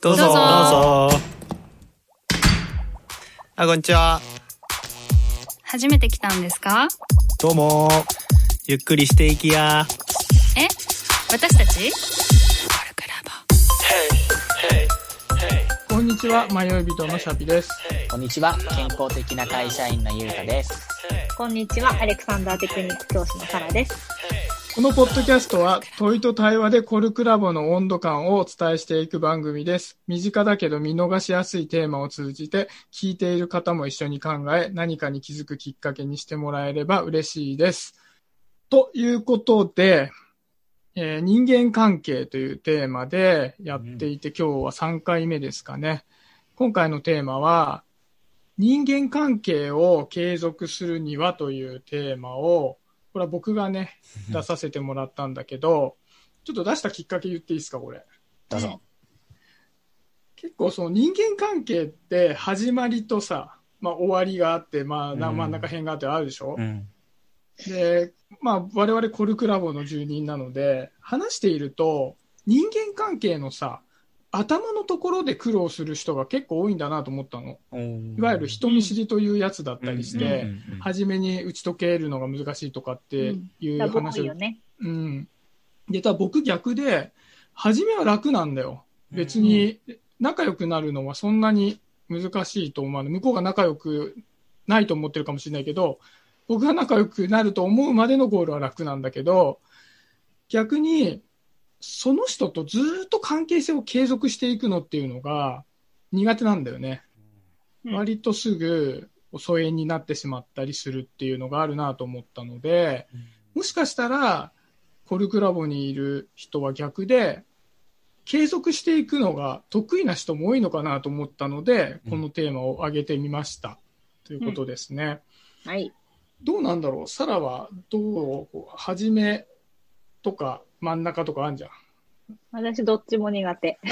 どうぞ。どうぞどうぞ。あ、こんにちは。初めて来たんですか？どうも。ゆっくりしていきや。え？私たち？こんにちは、迷い人のシャピです。こんにちは。健康的な会社員のゆうたです。こんにちは、アレクサンダーテクニック教師のサラです。このポッドキャストは問いと対話でコルクラボの温度感をお伝えしていく番組です。身近だけど見逃しやすいテーマを通じて聞いている方も一緒に考え何かに気づくきっかけにしてもらえれば嬉しいです。ということで、えー人間関係というテーマでやっていて、今日は3回目ですかね。今回のテーマは人間関係を継続するにはというテーマをこれは僕がね、出させてもらったんだけど、ちょっと出したきっかけ言っていいですか、これ？どうぞ。結構その人間関係って始まりとさ、まあ終わりがあって、まあ真ん中辺があってあるでしょ、うん。で、まあ我々コルクラボの住人なので、話していると人間関係のさ、頭のところで苦労する人が結構多いんだなと思ったの。いわゆる人見知りというやつだったりして、初めに打ち解けるのが難しいとかっていう話をいよね。うん。で、ただ僕逆で、初めは楽なんだよ。別に仲良くなるのはそんなに難しいと思わない。向こうが仲良くないと思ってるかもしれないけど、僕が仲良くなると思うまでのゴールは楽なんだけど、逆に、その人とずーっと関係性を継続していくのっていうのが苦手なんだよね。うん割とすぐ疎遠になってしまったりするっていうのがあるなと思ったので、もしかしたら、コルクラボにいる人は逆で、継続していくのが得意な人も多いのかなと思ったので、うんこのテーマを挙げてみました。ということですね。はい。どうなんだろう？サラはどう、こう？初めとか真ん中とかあるじゃん。私どっちも苦手。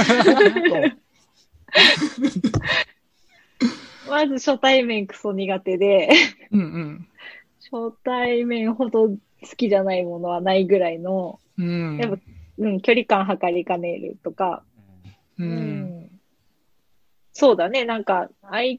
まず初対面クソ苦手で、うんうん。初対面ほど好きじゃないものはないぐらいの、うん。やっぱうん、距離感測りかねるとか、う。うんそうだね、なんか相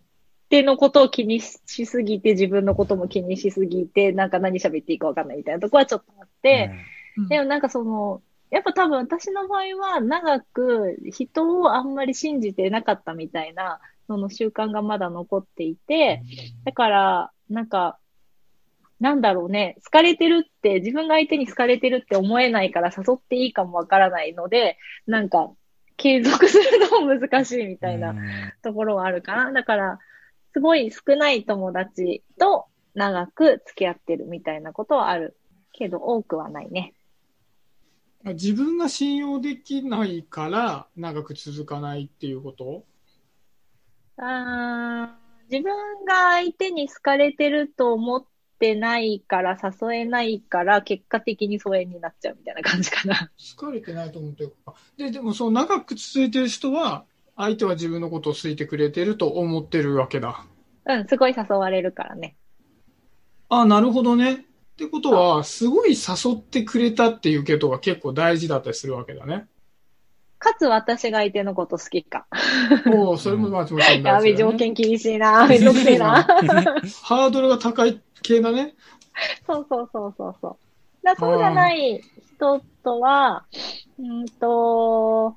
手のことを気にししすぎて自分のことも気にしすぎて、なんか何喋っていいかわかんないみたいなとこはちょっとあって、うんでもなんかその、やっぱ多分私の場合は長く人をあんまり信じてなかったみたいな、その習慣がまだ残っていて、だから、なんか、なんだろうね、好かれてるって、自分が相手に好かれてるって思えないから誘っていいかもわからないので、なんか、継続するのも難しいみたいなところはあるかな。だから、すごい少ない友達と長く付き合ってるみたいなことはある。けど、多くはないね。自分が信用できないから長く続かないっていうこと？あー自分が相手に好かれてると思ってないから誘えないから結果的に疎遠になっちゃうみたいな感じかな。好かれてないと思ってるか。で、でもその長く続いてる人は、相手は自分のことを好いてくれてると思ってるわけだ。うん、すごい誘われるからね。あなるほどね。ってことは、すごい誘ってくれたっていうことが結構大事だったりするわけだね。かつ私が相手のこと好きか。おお、それもまあもちろん大事ね。条件厳しいな。めんどくせえな。ハードルが高い系だね。そうそうそうそうそう。だそうじゃない人とは、うんと、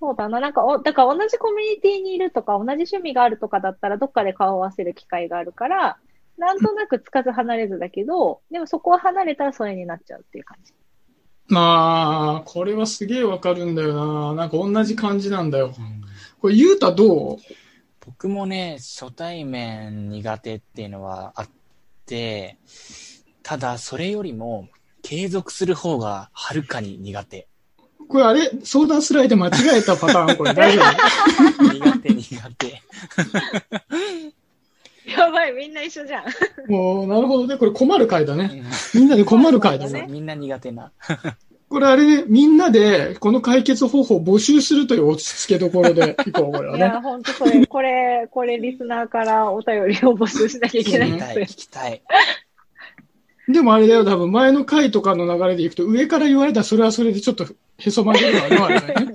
そうだな。なんかお、だから同じコミュニティにいるとか、同じ趣味があるとかだったら、どっかで顔を合わせる機会があるから、なんとなくつかず離れずだけど、でもそこを離れたら疎遠になっちゃうっていう感じ。まあ、これはすげえわかるんだよな。なんか同じ感じなんだよ。これ、ゆうたどう？僕もね、初対面苦手っていうのはあって、ただそれよりも継続する方がはるかに苦手。これあれ？相談スライド間違えたパターン？これ大丈苦手苦手。やばい、みんな一緒じゃん。夫もう、なるほどね。これ困る回だね。みんなで困る回だね。みんな苦手な。これあれね、みんなでこの解決方法を募集するという落ち着けどころで いこう、これはいね。や、ほんとそれ、これ、これリスナーからお便りを募集しなきゃいけないん聞きたい、です聞きたい。でもあれだよ、多分前の回とかの流れでいくと上から言われたらそれはそれでちょっとへそ曲げるわね、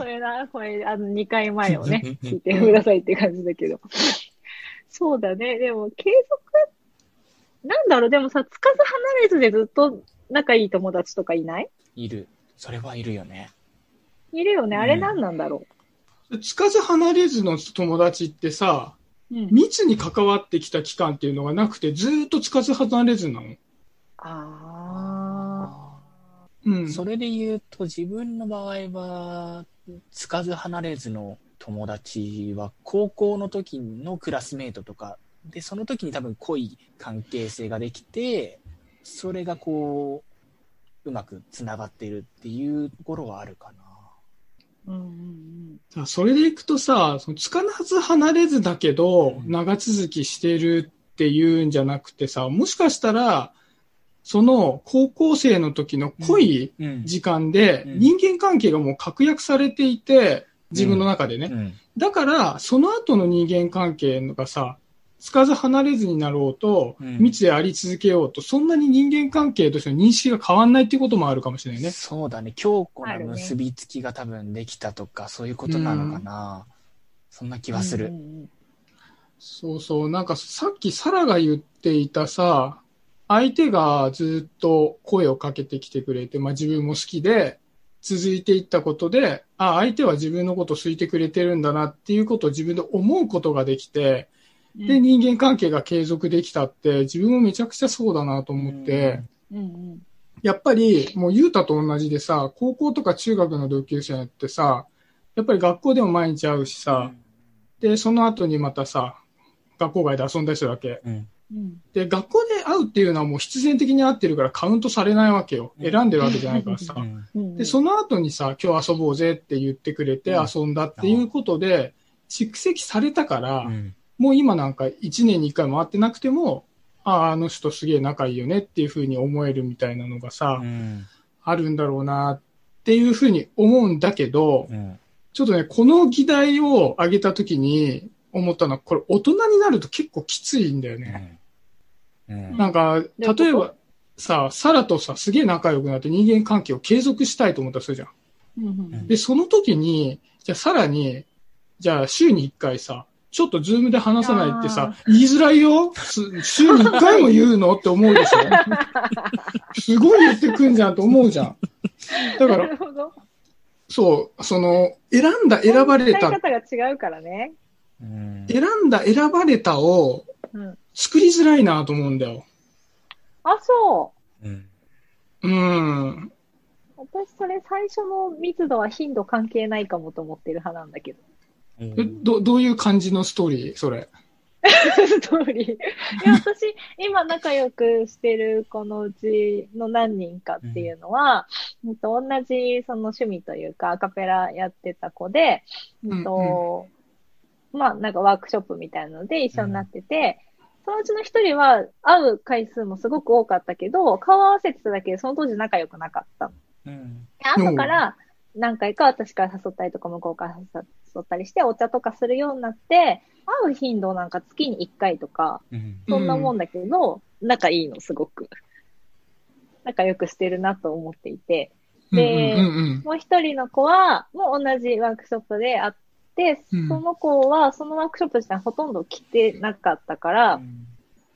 あれね。な。これ、あの、2回前をね、聞いてくださいって感じだけど。そうだね。でも、継続、なんだろう、でもさ、つかず離れずでずっと仲いい友達とかいない？いる。それはいるよね。いるよね。あれ何なんだろつかず離れずの友達ってさ、う。うん。密に関わってきた期間っていうのがなくて、ずーっとつかず離れずなの。あうん。それで言うと、自分の場合は、つかず離れずの友達は、高校の時のクラスメイトとか、で、その時に多分濃い関係性ができて、それがこう、うまくつながっているっていうところはあるかな。ー。うんうんさそれでいくとさ、そのつかず離れずだけど、うん長続きしてるっていうんじゃなくてさ、もしかしたら、その高校生の時の濃いうん。時間でうん人間関係がもう確約されていて、自分の中でね。うん。だから、その後の人間関係がさ、つかず離れずになろうと、うん密であり続けようと、そんなに人間関係としての認識が変わんないっていうこともあるかもしれないね。そうだね。強固な結びつきが多分できたとか、そういうことなのかな。そんな気はする。そうそう。なんかさっきサラが言っていたさ、相手がずっと声をかけてきてくれて、まあ自分も好きで、続いていったことで、あ、相手は自分のことを好いてくれてるんだなっていうことを自分で思うことができて、うん。で、人間関係が継続できたって、自分もめちゃくちゃそうだなと思って、うんうん。やっぱり、もう、ゆうたと同じでさ、高校とか中学の同級生ってさ、やっぱり学校でも毎日会うしさ、で、その後にまたさ、学校外で遊んだりするわけ。うん。うん。で、学校で会うっていうのはもう必然的に会ってるからカウントされないわけよ。うん選んでるわけじゃないからさ。で、その後にさ、今日遊ぼうぜって言ってくれてうん遊んだっていうことで、蓄積されたから、うん。もう今なんか1年に1回回ってなくても、ああ、あの人すげえ仲いいよねっていうふうに思えるみたいなのがさ、うん。あるんだろうなっていうふうに思うんだけど、うん。ちょっとね、この議題を上げたときに思ったのは、これ大人になると結構きついんだよね。うん。なんか、どういうこと例えばさ、サラとさ、すげえ仲良くなって人間関係を継続したいと思ったらするじゃん。うんうんで、その時に、じゃあさらに、じゃあ週に1回さ、ちょっとズームで話さないってさ、言いづらいよ？す週に1回も言うの？って思うでしょ？すごい言ってくんじゃんと思うじゃん。だかなら、るほど。そう、その、選んだ、選ばれた、方が違うからね。うん。選んだ、選ばれたをうん。作りづらいなと思うんだよ。あ、そう。うん。うん。私、それ最初の密度は頻度関係ないかもと思ってる派なんだけど。えど、どういう感じのストーリー？それ。ストーリー。いや、私、今仲良くしてる子のうちの何人かっていうのは、うんと同じその趣味というか、アカペラやってた子で、うんとまあ、なんかワークショップみたいなので一緒になってて、そのうちの一人は会う回数もすごく多かったけど、顔合わせてただけでその当時仲良くなかった。うん。で後から何回か私から誘ったりとか向こうから誘ったりしてお茶とかするようになって、会う頻度なんか月に1回とか、うん。そんなもんだけど、仲いいのすごく。仲良くしてるなと思っていて。でもう一人の子は、もう同じワークショップで会って、うんその子はそのワークショップ自体ほとんど来てなかったから、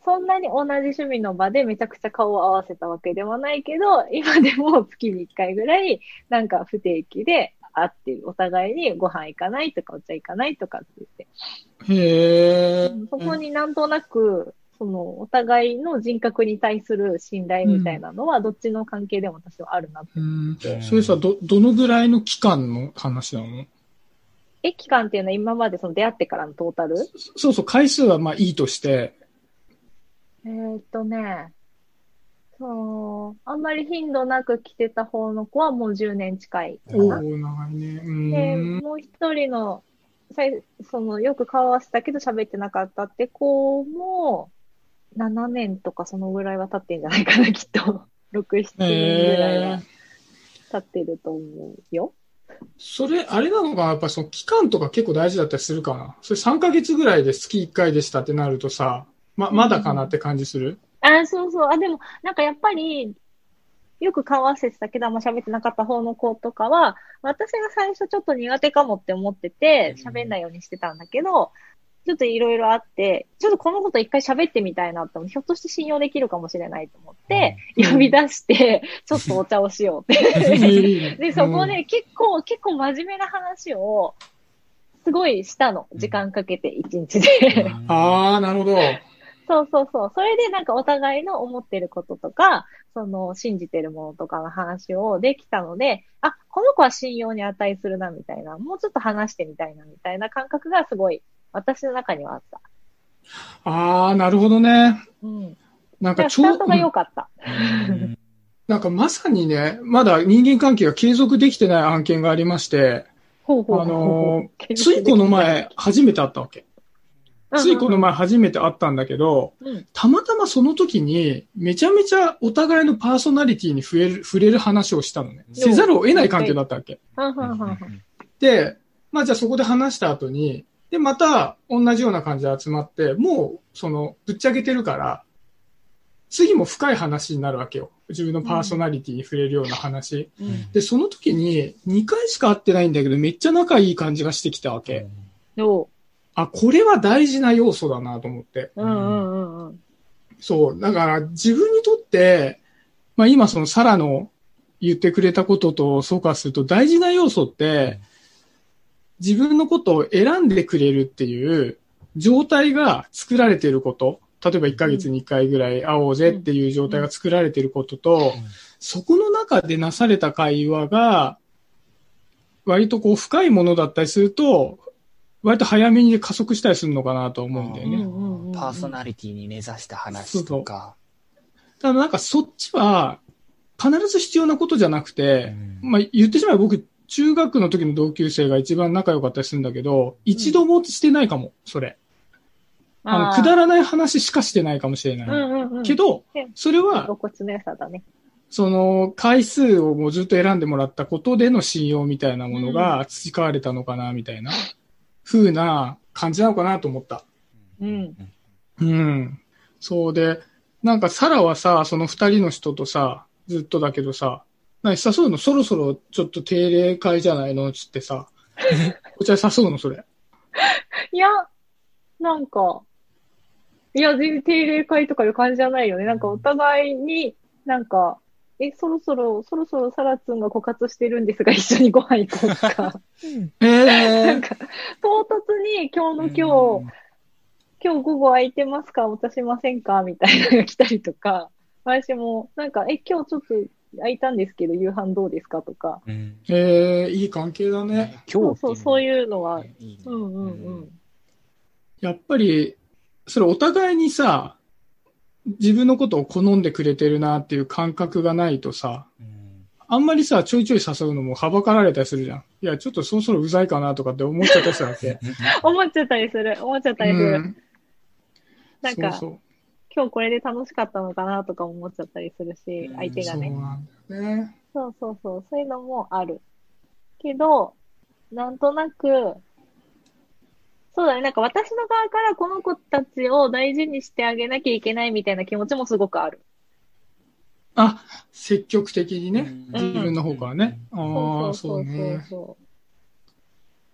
そんなに同じ趣味の場でめちゃくちゃ顔を合わせたわけでもないけど、今でも月に1回ぐらい、なんか不定期で会ってる。お互いにご飯行かないとかお茶行かないとかって言って。へえ。そこになんとなく、その、お互いの人格に対する信頼みたいなのは、どっちの関係でも私はあるなって。うんそれさ、ど、どのぐらいの期間の話なの？え、期間っていうのは今までその出会ってからのトータル？そうそう、回数はまあいいとして、えーっとね、そう、あんまり頻度なく来てた方の子はもう10年近いかな。おお長いね。うで、ん。もう一人の、さいその、よく顔合わせたけど喋ってなかったって子も、7年とかそのぐらいは経ってんじゃないかな、きっと。6、7年ぐらいは経ってると思うよ。それ、あれなのかな？やっぱその期間とか結構大事だったりするかなそれ3ヶ月ぐらいで月1回でしたってなるとさ、ま、まだかなって感じする？あ、そうそう。あ、でも、なんかやっぱり、よく顔合わせてたけど、あんま喋ってなかった方の子とかは、私が最初ちょっと苦手かもって思ってて、喋んないようにしてたんだけど、ちょっといろいろあって、ちょっとこのこと一回喋ってみたいなって思って、ひょっとして信用できるかもしれないと思って、うん呼び出して、ちょっとお茶をしようって。で、そこで結構、結構真面目な話を、すごいしたの。時間かけて、一日で。ああ、なるほど。そうそうそう。それでなんかお互いの思ってることとか、その信じてるものとかの話をできたので、あ、この子は信用に値するなみたいな、もうちょっと話してみたいなみたいな感覚がすごい私の中にはあった。ああ、なるほどね。うん。なんかだからスタートが良かった。うん なんかまさにね、まだ人間関係が継続できてない案件がありまして、ほうほうほうあのー ついこの前、初めて会ったわけ。ついこの前初めて会ったんだけど、うんたまたまその時に、めちゃめちゃお互いのパーソナリティに触れる触れる話をしたのね。せざるを得ない関係だったわけ。で、まあじゃあそこで話した後に、で、また同じような感じで集まって、もう、その、ぶっちゃけてるから、次も深い話になるわけよ。自分のパーソナリティに触れるような話。うんで、その時に、2回しか会ってないんだけど、めっちゃ仲いい感じがしてきたわけ。そあ、これは大事な要素だなと思って。う。うんうんうんうん。そう。だから、自分にとって、まあ今そのサラの言ってくれたことと総括すると大事な要素って、自分のことを選んでくれるっていう状態が作られていること。例えば1ヶ月に1回ぐらい会おうぜっていう状態が作られていることと、そこの中でなされた会話が、割とこう深いものだったりすると、割と早めに加速したりするのかなと思うんだよね。うんパーソナリティに根ざした話とか。ただなんかそっちは必ず必要なことじゃなくて、うんまあ言ってしまえば僕、中学の時の同級生が一番仲良かったりするんだけど、一度もしてないかも、それ。あの、くだらない話しかしてないかもしれない。うんうんうん。けどね、それは。その、回数をもうずっと選んでもらったことでの信用みたいなものが培われたのかな、みたいな、風な感じなのかなと思った。うん。うん。そうで、なんかサラはさ、その二人の人とさ、ずっとだけどさ、何誘うのそろそろちょっと定例会じゃないのつってさ、こちら誘うのそれ。いや、なんか、いや、全然定例会とかいう感じじゃないよね。なんかお互いに、なんか、え、そろそろ、そろそろサラツンが枯渇してるんですが、一緒にご飯行こうとか。ええなんか、唐突に今日の今日、今日午後空いてますか？お茶しませんか？みたいなのが来たりとか、私も、なんか、え、今日ちょっと空いたんですけど、夕飯どうですか？とか。うんええいい関係だね。今日そうそうそういうのは、いいねうんうんうん。やっぱり、それお互いにさ、自分のことを好んでくれてるなっていう感覚がないとさ、うんあんまりさ、ちょいちょい誘うのもはばかられたりするじゃん。いや、ちょっとそろそろうざいかなとかって思っちゃったりするわけ。思っちゃったりする。思っちゃったりする。うんなんか、そうそう今日これで楽しかったのかなとか思っちゃったりするし、相手がね。そうなんだよね。そうそうそう、そういうのもある。けど、なんとなく、そうだね、なんか私の側からこの子たちを大事にしてあげなきゃいけないみたいな気持ちもすごくある。あ、積極的にね。うん自分の方からね。ああ、そうね。そう。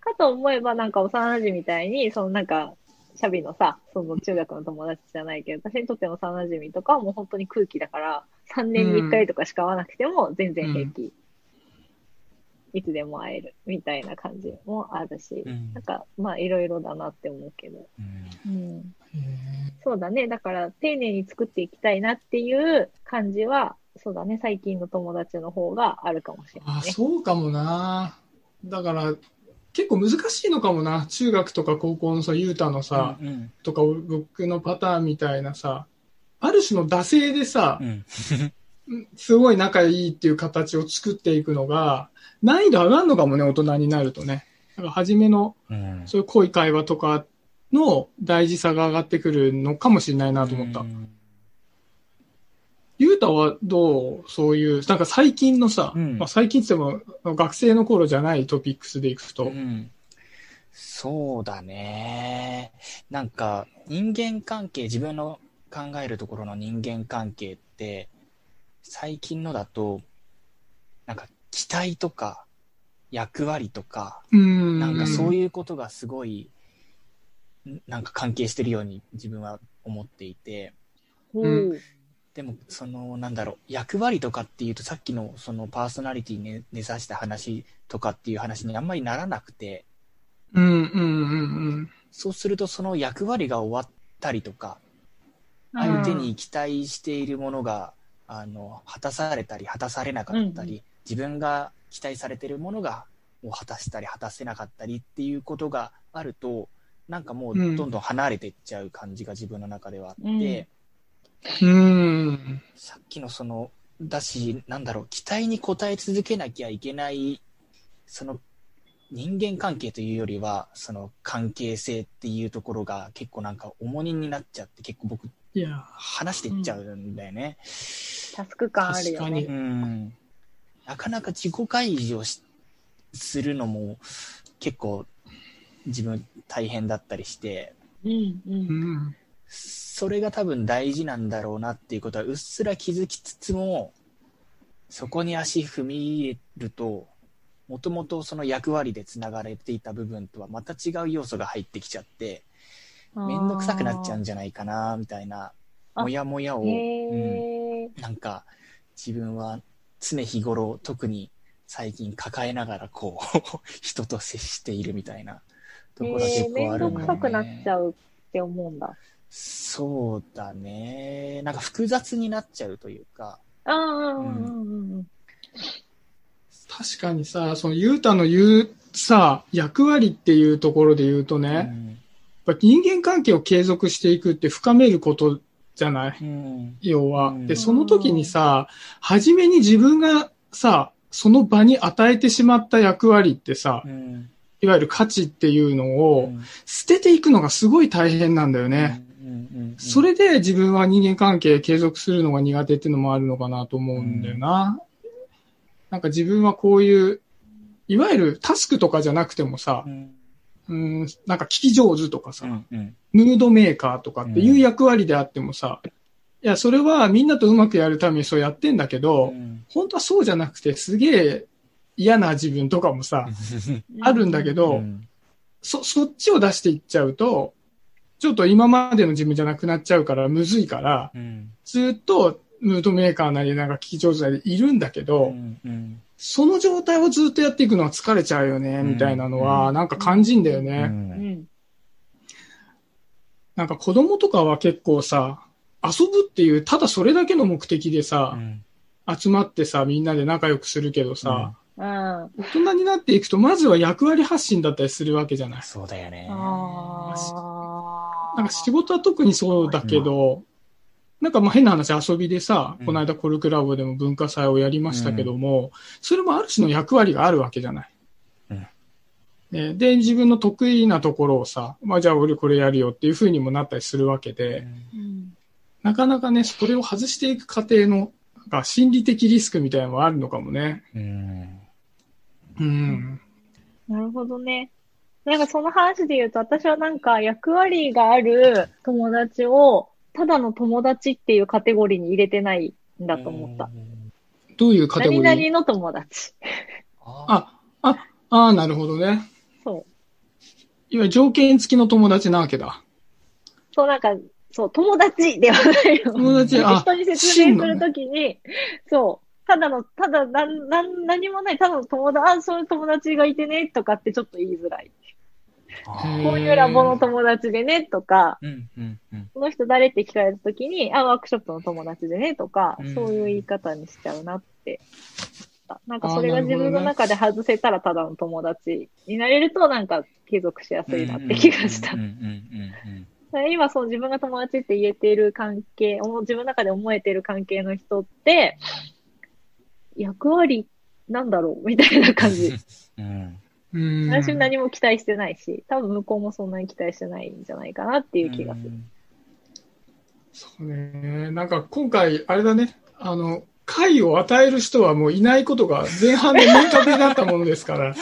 かと思えば、なんか幼馴染みたいに、そのなんか、シャビのさ、その中学の友達じゃないけど、私にとっての幼馴染とかはもう本当に空気だから、3年に1回とかしか会わなくても全然平気。いつでも会えるみたいな感じもあるし、うんなんか、まあいろいろだなって思うけど。うんうん。そうだね。だから、丁寧に作っていきたいなっていう感じは、そうだね。最近の友達の方があるかもしれないあ、ね。そうかもな。だから、結構難しいのかもな。中学とか高校のさ、ゆうたのさ、うんとか僕のパターンみたいなさ、ある種の惰性でさう、ん すごい仲いいっていう形を作っていくのが、難易度上がるのかもね、大人になるとね。だから初めの、うんそういう濃い会話とかの大事さが上がってくるのかもしれないなと思った。うんゆうたはどうそういう、なんか最近のさ、うんまあ、最近って言っても学生の頃じゃないトピックスでいくと、うんそうだね。なんか、人間関係、自分の考えるところの人間関係って、最近のだと、なんか期待とか役割とか、うん。なんかそういう。ことがすごい、んなんか関係してるように自分は思っていて、ほうんう。でも、その、なんだろう、役割とかっていうと、さっきのそのパーソナリティに根ざした話とかっていう話にあんまりならなくて、うんうんうんそうするとその役割が終わったりとか、うん相手に期待しているものが、あの、果たされたり、果たされなかったり、うん自分が期待されているものが、もう果たしたり、果たせなかったりっていうことがあると、なんかもううん。どんどん離れていっちゃう感じが自分の中ではあって、うんうん。うん。さっきのその、だし、なんだろう、期待に応え続けなきゃいけない、その、人間関係というよりは、その関係性っていうところが結構なんか重荷になっちゃって、結構僕、話していっちゃうんだよね。タスク感あるよね。確かにうん。なかなか自己開示をしするのも結構自分大変だったりして、うんう。うんん。それが多分大事なんだろうなっていうことはうっすら気づきつつも、そこに足踏み入れると、もともとその役割でつながれていた部分とはまた違う要素が入ってきちゃって、めんどくさくなっちゃうんじゃないかな、みたいな、あもやもやを、へうんえ。なんか自分は常日頃特に最近抱えながらこう 人と接しているみたいなところ結構あるんだよねくさくなっちゃうって思うんだ。そうだね。なんか複雑になっちゃうというか。ああ、うんうんうんうん。確かにさ、その、ゆうたの言うさ、役割っていうところで言うとね、やっぱ人間関係を継続していくって深めることじゃない？うん。要は。うんで、その時にさ、初めに自分がさ、その場に与えてしまった役割ってさ、うん。いわゆる価値っていうのうをん捨てていくのがすごい大変なんだよね。それで自分は人間関係継続するのが苦手っていうのもあるのかなと思うんだよな。なんか自分はこういう、いわゆるタスクとかじゃなくてもさう、ん。うん、なんか聞き上手とかさ、うんうん。ムードメーカーとかっていう役割であってもさ、いや、それはみんなとうまくやるためにそうやってんだけど、うん。本当はそうじゃなくてすげえ嫌な自分とかもさ、あるんだけど、うん。そ、そっちを出していっちゃうと、ちょっと今までの自分じゃなくなっちゃうからむずいから、うんずっとムードメーカーなりなんか聞き上手なりいるんだけど、うんうんその状態をずっとやっていくのは疲れちゃうよね、みたいなのうは、なんか感じんだよね。うん。なんか子供とかは結構さ、遊ぶっていう、ただそれだけの目的でさ、うん集まってさ、みんなで仲良くするけどさ、うん。あ大人になっていくと、まずは役割発信だったりするわけじゃない。そうだよね。あ。なんか仕事は特にそうだけど、なんかまあ変な話遊びでさ、うんこの間コルクラボでも文化祭をやりましたけども、それもある種の役割があるわけじゃない。うんねで、自分の得意なところをさ、まあじゃあ俺これやるよっていう風にもなったりするわけで、うんなかなかね、それを外していく過程の、なんか心理的リスクみたいなのもあるのかもね。うんうん。なるほどね。なんかその話で言うと、私はなんか役割がある友達を、ただの友達っていうカテゴリーに入れてないんだと思った。。どういうカテゴリー？何々の友達。ああ、あ、ああ、なるほどね。そう。いわゆる条件付きの友達なわけだ。そう、なんか、そう、友達ではないよ。友達あ人に説明するときに、そう、ただの、ただ、なん、なん、何もない、ただの友達、あ、そういう友達がいてね、とかってちょっと言いづらい。こういうラボの友達でね、とか、うんうんうんこの人誰って聞かれたときに、あ、ワークショップの友達でね、とか、うんそういう言い方にしちゃうなって。なんかそれが自分の中で外せたらただの友達になれると、なんか継続しやすいなって気がした今、そう自分が友達って言えている関係、お自分の中で思えている関係の人って、役割なんだろうみたいな感じ。う んうん。私も何も期待してないし、多分向こうもそんなに期待してないんじゃないかなっていう気がする。そうね。なんか今回、あれだね。あの、会を与える人はもういないことが前半で明確になったものですから。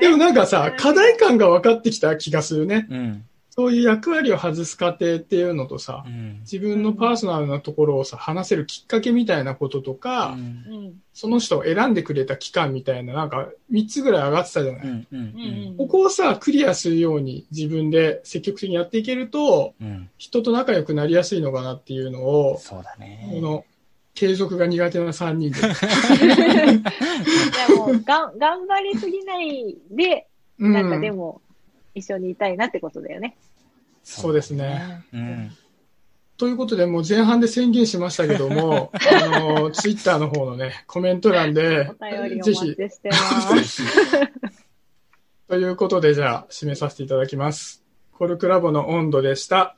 でもなんかさ、課題感が分かってきた気がするね。うんそういう役割を外す過程っていうのとさう、ん。自分のパーソナルなところをさ、話せるきっかけみたいなこととか、うんうん。その人を選んでくれた期間みたいな、なんか3つぐらい上がってたじゃない？うん。うん。うんここをさ、クリアするように自分で積極的にやっていけると、うん。人と仲良くなりやすいのかなっていうのを、そうだこね。の、継続が苦手な3人で。でも、がん、頑張りすぎないで、うんなんかでも、一緒にいたいなってことだよね。そうですね。うん。ということで、もう前半で宣言しましたけども、あの、ツイッターの方のね、コメント欄でぜひ、待ちしてます。ということで、じゃあ、締めさせていただきます。コルクラボの温度でした。